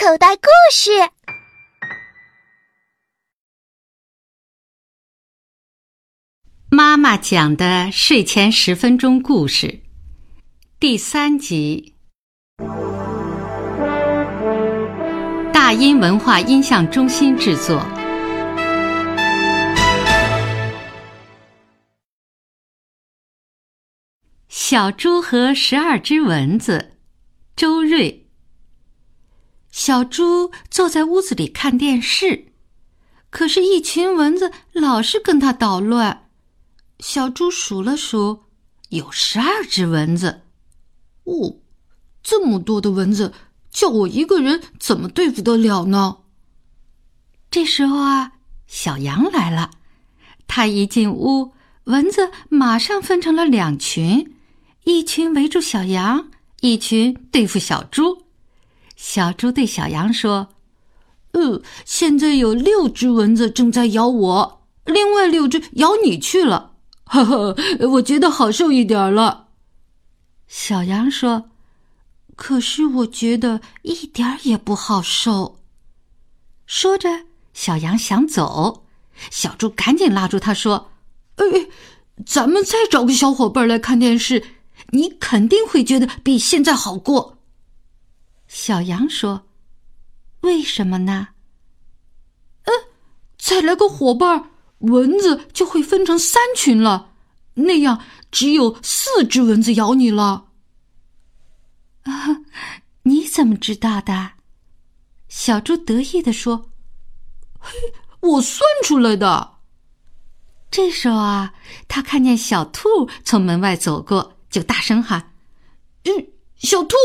口袋故事。妈妈讲的睡前十分钟故事，第三集。大音文化音像中心制作。小猪和十二只蚊子，周瑞。小猪坐在屋子里看电视，可是，一群蚊子老是跟他捣乱。小猪数了数，有十二只蚊子。哦，这么多的蚊子，叫我一个人怎么对付得了呢？这时候啊，小羊来了。他一进屋，蚊子马上分成了两群，一群围住小羊，一群对付小猪。小猪对小羊说：“嗯，现在有六只蚊子正在咬我，另外六只咬你去了。呵呵，我觉得好受一点了。”小羊说：“可是我觉得一点也不好受。”说着，小羊想走，小猪赶紧拉住他说：“哎，咱们再找个小伙伴来看电视，你肯定会觉得比现在好过。”小羊说：“为什么呢？嗯，再来个伙伴，蚊子就会分成三群了，那样只有四只蚊子咬你了。”啊，你怎么知道的？小猪得意地说：“嘿，我算出来的。”这时候啊，他看见小兔从门外走过，就大声喊：“嗯，小兔！”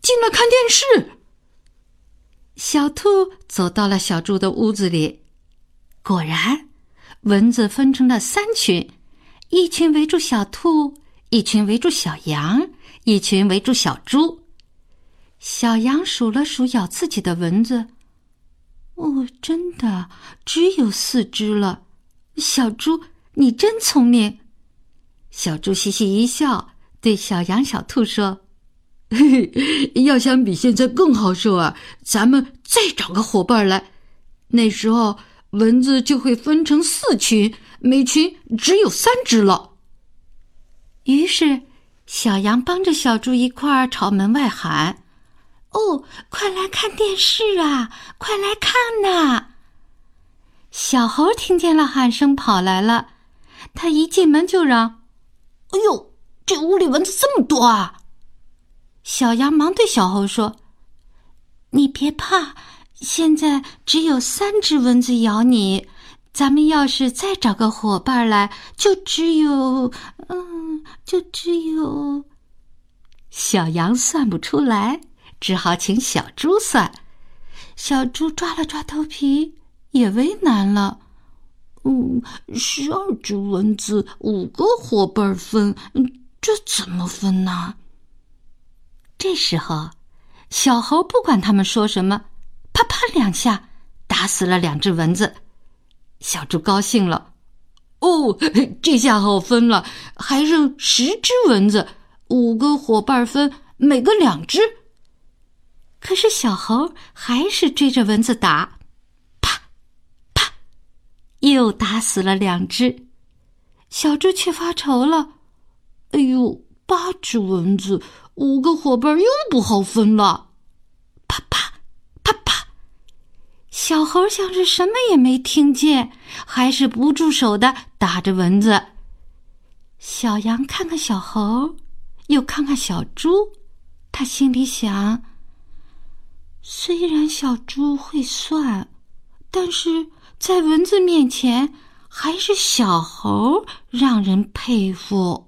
进来看电视。小兔走到了小猪的屋子里，果然，蚊子分成了三群：一群围住小兔，一群围住小羊，一群围住小猪。小羊数了数咬自己的蚊子，哦，真的只有四只了。小猪，你真聪明。小猪嘻嘻一笑，对小羊、小兔说。嘿嘿，要想比现在更好受啊，咱们再找个伙伴来。那时候蚊子就会分成四群，每群只有三只了。于是，小羊帮着小猪一块儿朝门外喊：“哦，快来看电视啊！快来看呐！”小猴听见了喊声，跑来了。他一进门就嚷：“哎呦，这屋里蚊子这么多啊！”小羊忙对小猴说：“你别怕，现在只有三只蚊子咬你。咱们要是再找个伙伴来，就只有……嗯，就只有……”小羊算不出来，只好请小猪算。小猪抓了抓头皮，也为难了。嗯，十二只蚊子，五个伙伴分，这怎么分呢？这时候，小猴不管他们说什么，啪啪两下打死了两只蚊子。小猪高兴了，哦，这下好分了，还剩十只蚊子，五个伙伴分，每个两只。可是小猴还是追着蚊子打，啪啪，又打死了两只。小猪却发愁了，哎呦！八只蚊子，五个伙伴又不好分了。啪啪啪啪，小猴像是什么也没听见，还是不住手的打着蚊子。小羊看看小猴，又看看小猪，他心里想：虽然小猪会算，但是在蚊子面前，还是小猴让人佩服。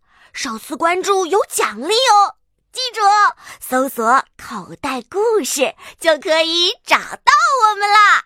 首次关注有奖励哦。记住，搜索“口袋故事”就可以找到我们啦。